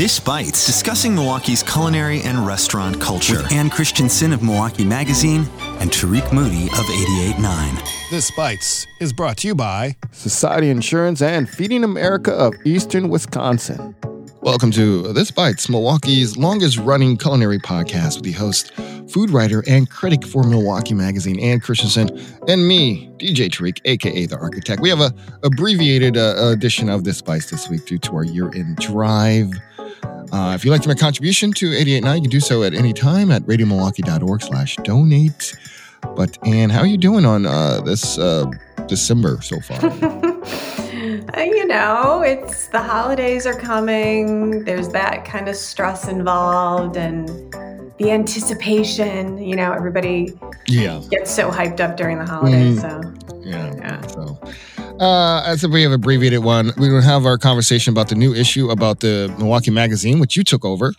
This Bites, discussing Milwaukee's culinary and restaurant culture. With Ann Christensen of Milwaukee Magazine and Tariq Moody of 88.9. This Bites is brought to you by Society Insurance and Feeding America of Eastern Wisconsin. Welcome to This Bites, Milwaukee's longest running culinary podcast with the host, food writer, and critic for Milwaukee Magazine, Ann Christensen, and me, DJ Tariq, aka The Architect. We have a abbreviated uh, edition of This Bites this week due to our year in drive. Uh, if you'd like to make a contribution to 889, you can do so at any time at radiomilwaukee.org slash donate. But, Ann, how are you doing on uh, this uh, December so far? Uh, you know, it's the holidays are coming. There's that kind of stress involved and the anticipation. You know, everybody yeah gets so hyped up during the holidays. Mm. So yeah, yeah. So. Uh, as if we have abbreviated one, we will have our conversation about the new issue about the Milwaukee Magazine, which you took over.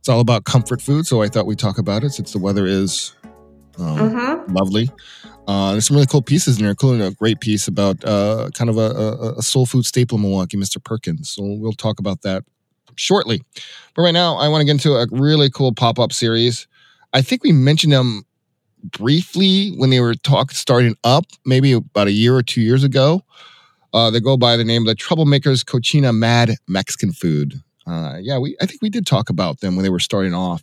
It's all about comfort food, so I thought we'd talk about it since the weather is um, mm-hmm. lovely. Uh, there's some really cool pieces in there, including a great piece about uh, kind of a, a, a, soul food staple in Milwaukee, Mr. Perkins. So we'll talk about that shortly. But right now, I want to get into a really cool pop up series. I think we mentioned them briefly when they were talk starting up, maybe about a year or two years ago. Uh, they go by the name of the Troublemakers Cocina Mad Mexican Food. Uh, yeah, we I think we did talk about them when they were starting off.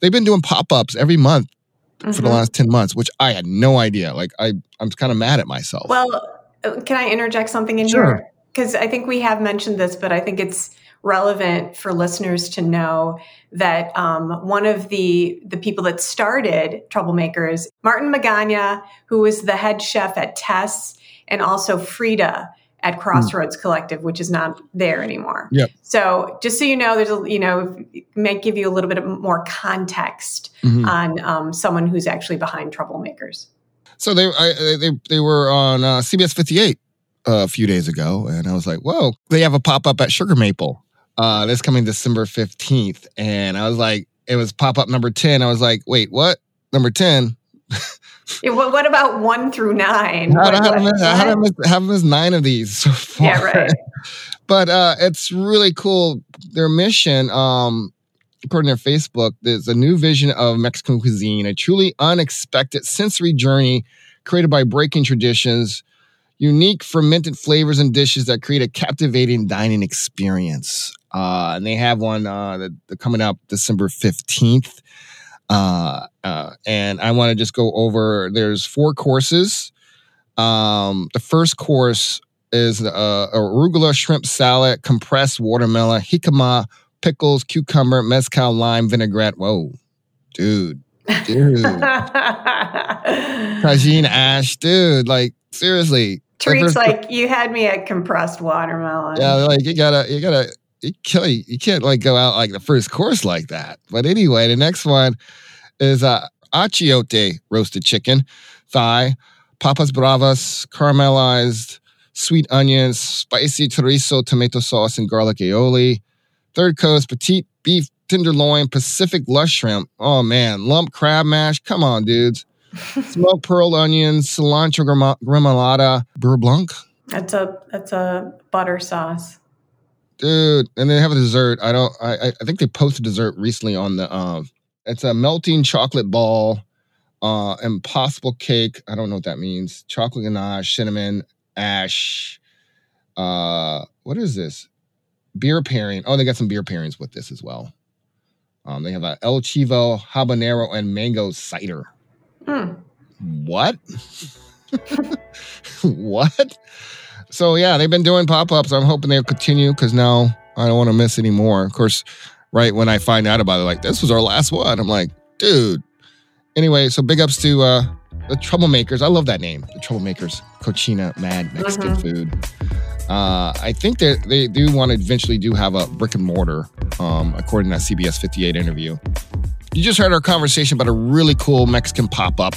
They've been doing pop ups every month mm-hmm. for the mm-hmm. last 10 months, which I had no idea. Like I I'm kind of mad at myself. Well, uh, can I interject something in sure. here? Cuz I think we have mentioned this, but I think it's relevant for listeners to know that um, one of the the people that started Troublemakers, Martin Magana, who was the head chef at Tess, and also Frida at Crossroads mm. Collective, which is not there anymore. Yep. So just so you know, there's a you know might give you a little bit more context mm-hmm. on um, someone who's actually behind Troublemakers. So they I, they they were on uh, CBS 58 uh, a few days ago, and I was like, "Whoa!" They have a pop up at Sugar Maple uh, this coming December 15th, and I was like, it was pop up number 10. I was like, wait, what? Number 10? Yeah, what, what, about one through nine? How, what, how, miss, how, I miss, how miss nine of these so far? Yeah, right. but uh, it's really cool. Their mission, um, according to their Facebook, there's a new vision of Mexican cuisine, a truly unexpected sensory journey created by breaking traditions, unique fermented flavors and dishes that create a captivating dining experience. Uh, and they have one uh, that, coming up December 15th. Uh, uh, and I want to just go over. There's four courses. Um, the first course is uh, arugula shrimp salad, compressed watermelon, jicama, pickles, cucumber, mezcal, lime, vinaigrette. Whoa, dude, dude, Tajin ash, dude. Like seriously. Tariq's like you had me at compressed watermelon. Yeah, like you gotta, you gotta you can't, you can't like go out like the first course like that. But anyway, the next one is uh, achiote roasted chicken, thigh, papas bravas, caramelized sweet onions, spicy chorizo, tomato sauce, and garlic aioli. Third course, petite beef tenderloin, Pacific lush shrimp. Oh man, lump crab mash. Come on, dudes. Smoked pearl onions, cilantro gremolata, beurre blanc. That's a that's a butter sauce dude. And they have a dessert. I don't. I I think they posted dessert recently on the. Um, it's a melting chocolate ball, uh, impossible cake. I don't know what that means. Chocolate ganache, cinnamon, ash. Uh, what is this? Beer pairing. Oh, they got some beer pairings with this as well. Um, they have a El Chivo habanero and mango cider. Mm. What? what? So yeah, they've been doing pop ups. I'm hoping they'll continue because now I don't want to miss any more. Of course, right when I find out about it, like this was our last one. I'm like, dude. Anyway, so big ups to uh, the Troublemakers. I love that name, the Troublemakers. Cocina Mad Mexican mm-hmm. food. Uh, I think that they do want to eventually do have a brick and mortar, um, according to that CBS 58 interview. You just heard our conversation about a really cool Mexican pop up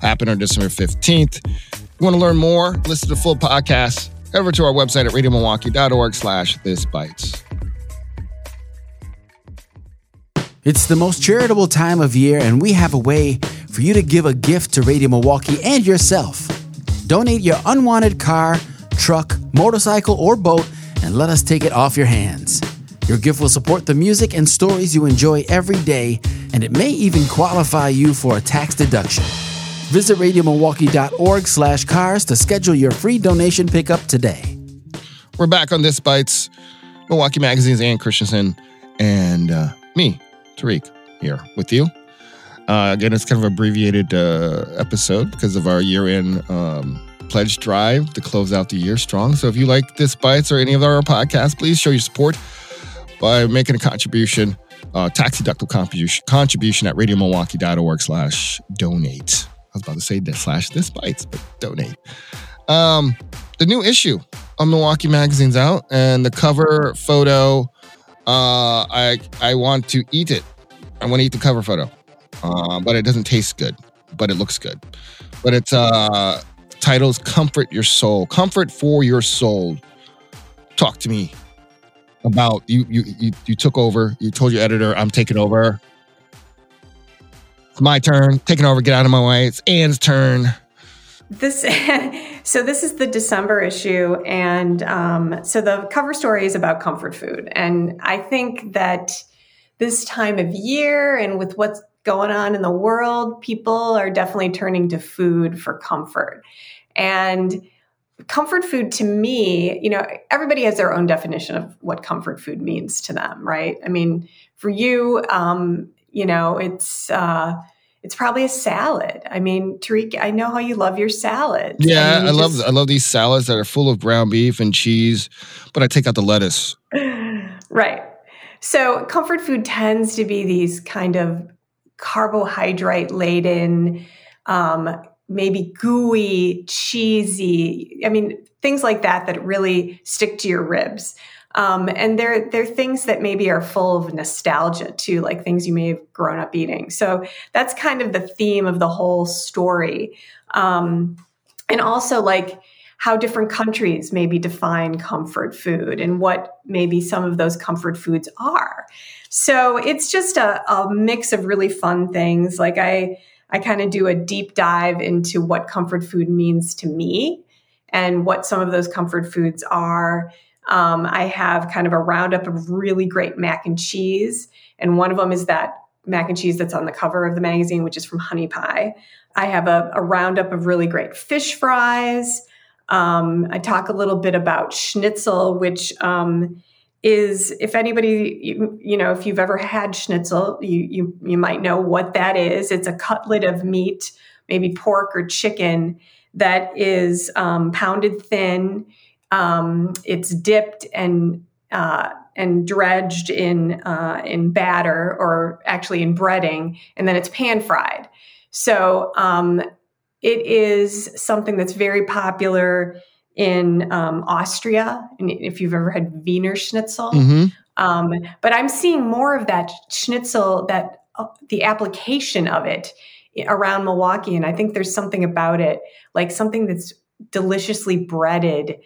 happened on December 15th. You want to learn more? Listen to the full podcast over to our website at radiomilwaukee.org slash this bites. It's the most charitable time of year, and we have a way for you to give a gift to Radio Milwaukee and yourself. Donate your unwanted car, truck, motorcycle, or boat, and let us take it off your hands. Your gift will support the music and stories you enjoy every day, and it may even qualify you for a tax deduction. Visit radiomilwaukee.org slash cars to schedule your free donation pickup today. We're back on This Bites, Milwaukee Magazine's Ann Christensen, and uh, me, Tariq, here with you. Uh, again, it's kind of abbreviated uh, episode because of our year-end um, pledge drive to close out the year strong. So if you like This Bites or any of our podcasts, please show your support by making a contribution, uh, tax deductible contribution, contribution at radiomilwaukee.org slash donate. I was about to say that slash this bites, but donate. Um, the new issue of Milwaukee Magazine's out, and the cover photo, uh, I I want to eat it. I want to eat the cover photo, uh, but it doesn't taste good, but it looks good. But it's uh, titles "Comfort Your Soul," comfort for your soul. Talk to me about you. You you you took over. You told your editor, "I'm taking over." My turn. Taking over. Get out of my way. It's Ann's turn. This so this is the December issue, and um, so the cover story is about comfort food, and I think that this time of year and with what's going on in the world, people are definitely turning to food for comfort, and comfort food to me, you know, everybody has their own definition of what comfort food means to them, right? I mean, for you, um, you know, it's. Uh, it's probably a salad. I mean, Tariq, I know how you love your salads. Yeah, I, mean, I love just... I love these salads that are full of ground beef and cheese, but I take out the lettuce. right. So comfort food tends to be these kind of carbohydrate laden, um, maybe gooey, cheesy. I mean, things like that that really stick to your ribs. Um, and they're they're things that maybe are full of nostalgia too, like things you may have grown up eating. So that's kind of the theme of the whole story, um, and also like how different countries maybe define comfort food and what maybe some of those comfort foods are. So it's just a, a mix of really fun things. Like I I kind of do a deep dive into what comfort food means to me and what some of those comfort foods are um, I have kind of a roundup of really great mac and cheese. And one of them is that mac and cheese that's on the cover of the magazine, which is from Honey Pie. I have a, a roundup of really great fish fries. Um, I talk a little bit about schnitzel, which um, is if anybody you, you, know if you've ever had schnitzel, you, you you might know what that is. It's a cutlet of meat, maybe pork or chicken, that is um, pounded thin. Um, it's dipped and uh, and dredged in uh, in batter, or actually in breading, and then it's pan fried. So um, it is something that's very popular in um, Austria. And if you've ever had Wiener Schnitzel, mm-hmm. um, but I'm seeing more of that Schnitzel, that uh, the application of it around Milwaukee, and I think there's something about it, like something that's deliciously breaded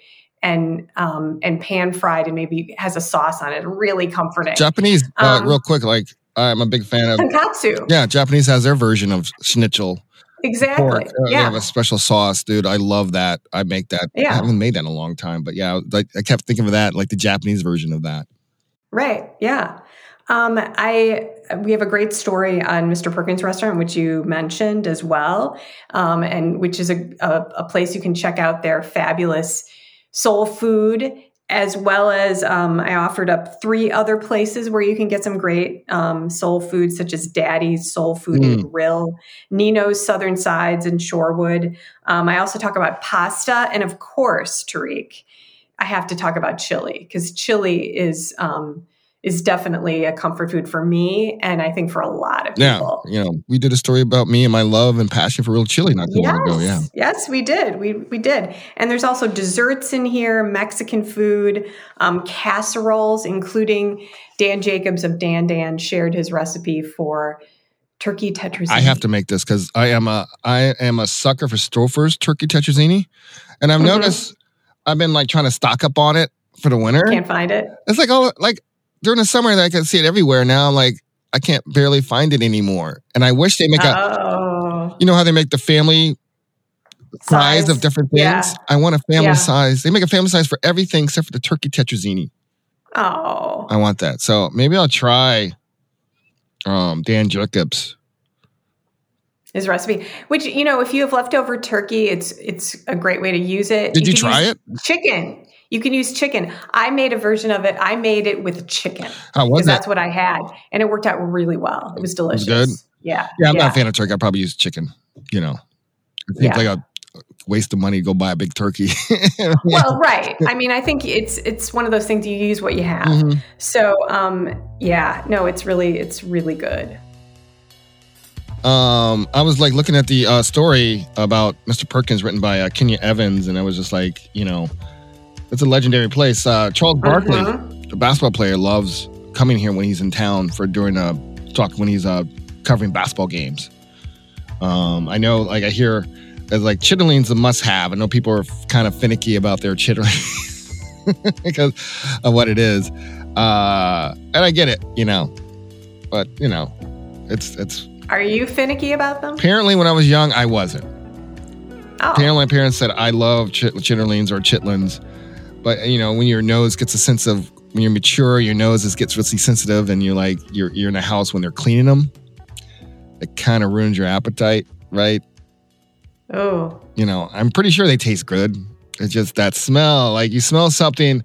and um, and pan fried and maybe has a sauce on it. Really comforting. Japanese, uh, um, real quick, like I'm a big fan of tonkatsu. Yeah, Japanese has their version of schnitzel. Exactly. Pork. Uh, yeah. They have a special sauce, dude. I love that. I make that. Yeah. I haven't made that in a long time, but yeah, like I kept thinking of that, like the Japanese version of that. Right. Yeah. Um, I we have a great story on Mr. Perkins Restaurant, which you mentioned as well, um, and which is a, a, a place you can check out their fabulous soul food, as well as um, I offered up three other places where you can get some great um, soul food, such as Daddy's Soul Food mm. and Grill, Nino's Southern Sides and Shorewood. Um, I also talk about pasta, and of course, Tariq, I have to talk about chili because chili is um, is definitely a comfort food for me and I think for a lot of people. Yeah, you know, we did a story about me and my love and passion for real chili not too yes, long ago. Yeah. Yes, we did. We we did. And there's also desserts in here, Mexican food, um, casseroles, including Dan Jacobs of Dan Dan shared his recipe for turkey tetrazzini. I have to make this because I am a I am a sucker for Stouffer's turkey tetrazzini, and I've mm-hmm. noticed I've been like trying to stock up on it for the winter. Can't find it. It's like all like during the summer I could see it everywhere. Now I'm like, I can't barely find it anymore. And I wish they make a, oh. you know how they make the family size, size of different things? Yeah. I want a family yeah. size. They make a family size for everything except for the turkey tetrazzini. Oh. I want that. So maybe I'll try um, Dan Jacobs. His recipe, which you know, if you have leftover turkey, it's it's a great way to use it. Did you, can try it? Chicken. You can use chicken. I made a version of it. I made it with chicken How was because it? that's what I had, and it worked out really well. It was delicious. good? Yeah. Yeah, I'm not a fan of turkey. I probably use chicken. You know, it seems Yeah. like a waste of money to go buy a big turkey. Well, right. I mean, I think it's it's one of those things you use what you have. Mhm. So, um, yeah, no, it's really it's really good. Um, I was like looking at the uh, story about Mr. Perkins written by uh, Kenya Evans, and I was just like, you know, it's a legendary place. Uh, Charles Barkley, Mhm. the basketball player, loves coming here when he's in town for during a talk when he's uh, covering basketball games. Um, I know, like I hear, like chitterlings a must-have. I know people are kind of finicky about their chitterling because of what it is, uh, and I get it, you know, but you know, it's it's Are you finicky about them? apparently when I was young, I wasn't. Oh, Apparently, my parents said I love chit- chitterlings or chitlins, but you know, when your nose gets a sense of when you're mature, your nose is, gets really sensitive, and you're like you're you're in a house when they're cleaning them. It kind of ruins your appetite, right? oh, You know, I'm pretty sure they taste good. It's just that smell. Like you smell something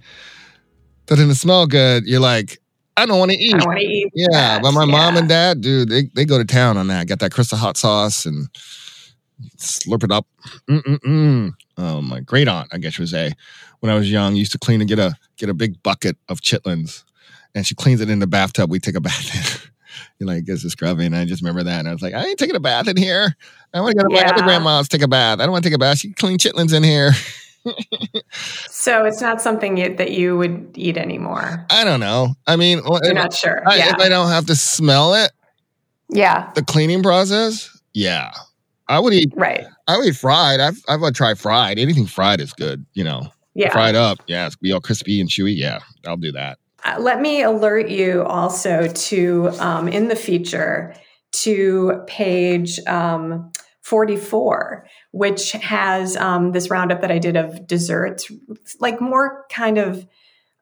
that doesn't smell good, you're like, I don't want to eat. I want to eat. Yeah, that. but my mom and dad, dude, they, they go to town on that. Got that Crystal hot sauce and slurp it up. Mm-mm-mm. Oh my great aunt, I guess you would say, when I was young, used to clean and get a get a big bucket of chitlins, and she cleans it in the bathtub. We take a bath in. you like gets the scrubbing. And I just remember that, and I was like, I ain't taking a bath in here. I want to go to my other Yeah. grandma's take a bath. I don't want to take a bath. She clean chitlins in here. So it's not something you, that you would eat anymore. I don't know. I mean, You're if, not sure. I, yeah. if I don't have to smell it, yeah. the cleaning process, yeah. I would eat Right. I would eat fried. I've I've uh, tried fried. Anything fried is good, you know. Yeah. Fried up, yeah, it's be all crispy and chewy. Yeah, I'll do that. Uh, let me alert you also to um, in the feature to page um, 44 which has um, this roundup that i did of desserts like more kind of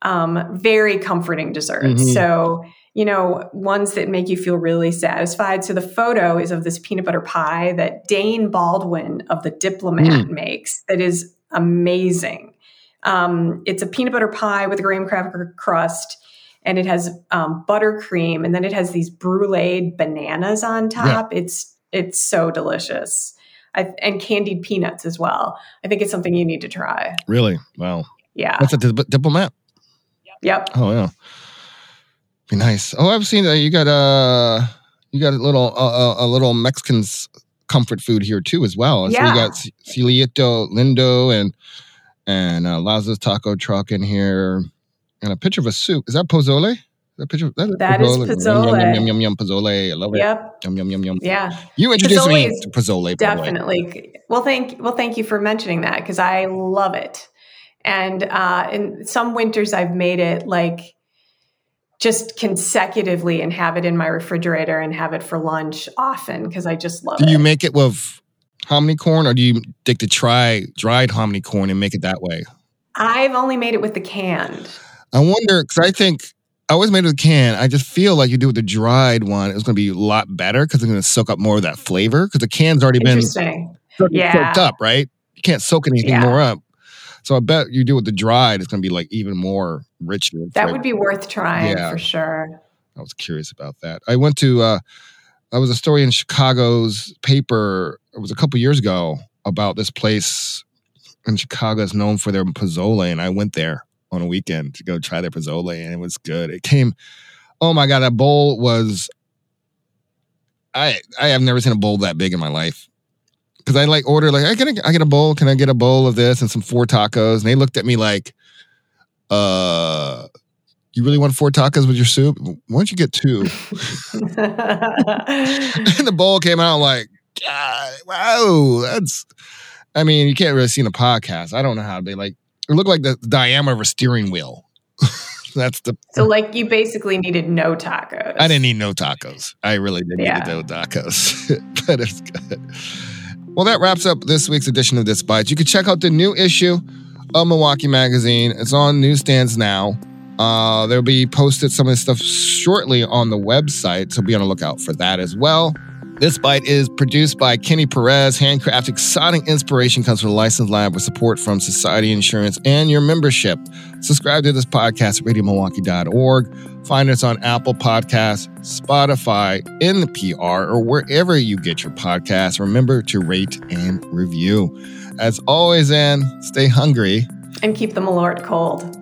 um, very comforting desserts Mhm. so you know ones that make you feel really satisfied so the photo is of this peanut butter pie that dane baldwin of the diplomat makes that is amazing um, it's a peanut butter pie with a graham cracker crust, and it has um, buttercream, and then it has these bruleed bananas on top. It's it's so delicious, I, and candied peanuts as well. I think it's something you need to try. Really? Wow. Yeah. That's a dip- diplomat. Yep. Oh yeah. Be nice. Oh, I've seen that. You got uh you got a little uh, uh, a little Mexican s- comfort food here too as well. So Yeah. you got Cielito, Lindo, and and uh, Lazo's Taco Truck in here, and a picture of a soup. Is that pozole? Is That picture. That is That is Yum, Yum, pozole. yum, yum, yum, yum, pozole. I love it. Yep. Yum yum yum yum. Yeah. You introduced me to pozole. by the way. Definitely. Well, thank well, thank you for mentioning that because I love it. And uh, in some winters, I've made it like just consecutively and have it in my refrigerator and have it for lunch often because I just love Do it. you make it with hominy corn, or do you take the try dried hominy corn and make it that way? I've only made it with the canned. I wonder because I think I always made it with a can. I just feel like you do with the dried one, it's going to be a lot better because it's going to soak up more of that flavor because the can's already been soaked, Yeah. up, right? You can't soak anything Yeah. more up. So I bet you do with the dried, it's going to be like even more rich. That flavor. would be worth trying Yeah. for sure. I was curious about that. I went to uh I was a story in Chicago's paper, it was a couple years ago, about this place in Chicago is known for their pozole. And I went there on a weekend to go try their pozole and it was good. It came, oh my God, that bowl was I I have never seen a bowl that big in my life. Cause I like ordered like I get a, I get a bowl. Can I get a bowl of this and some four tacos? And they looked at me like, uh, you really want four tacos with your soup? Why don't you get two? and the bowl came out like, God, wow, that's. I mean, you can't really see in a podcast. I don't know how they like. It looked like the diameter of a steering wheel. that's the. so, like, you basically needed no tacos. I didn't need no tacos. I really didn't Yeah. need no tacos, but it's good. Well, that wraps up this week's edition of This Bites. You can check out the new issue of Milwaukee Magazine. It's on newsstands now. Uh, there'll be posted some of this stuff shortly on the website, so be on the lookout for that as well. This bite is produced by Kenny Perez. Handcrafted exciting inspiration comes from a licensed lab with support from Society Insurance and your membership. Subscribe to this podcast at radiomilwaukee.org. Find us on Apple Podcasts, Spotify, in the PR, or wherever you get your podcasts. Remember to rate and review. As always, Ann, stay hungry and keep the Malort cold.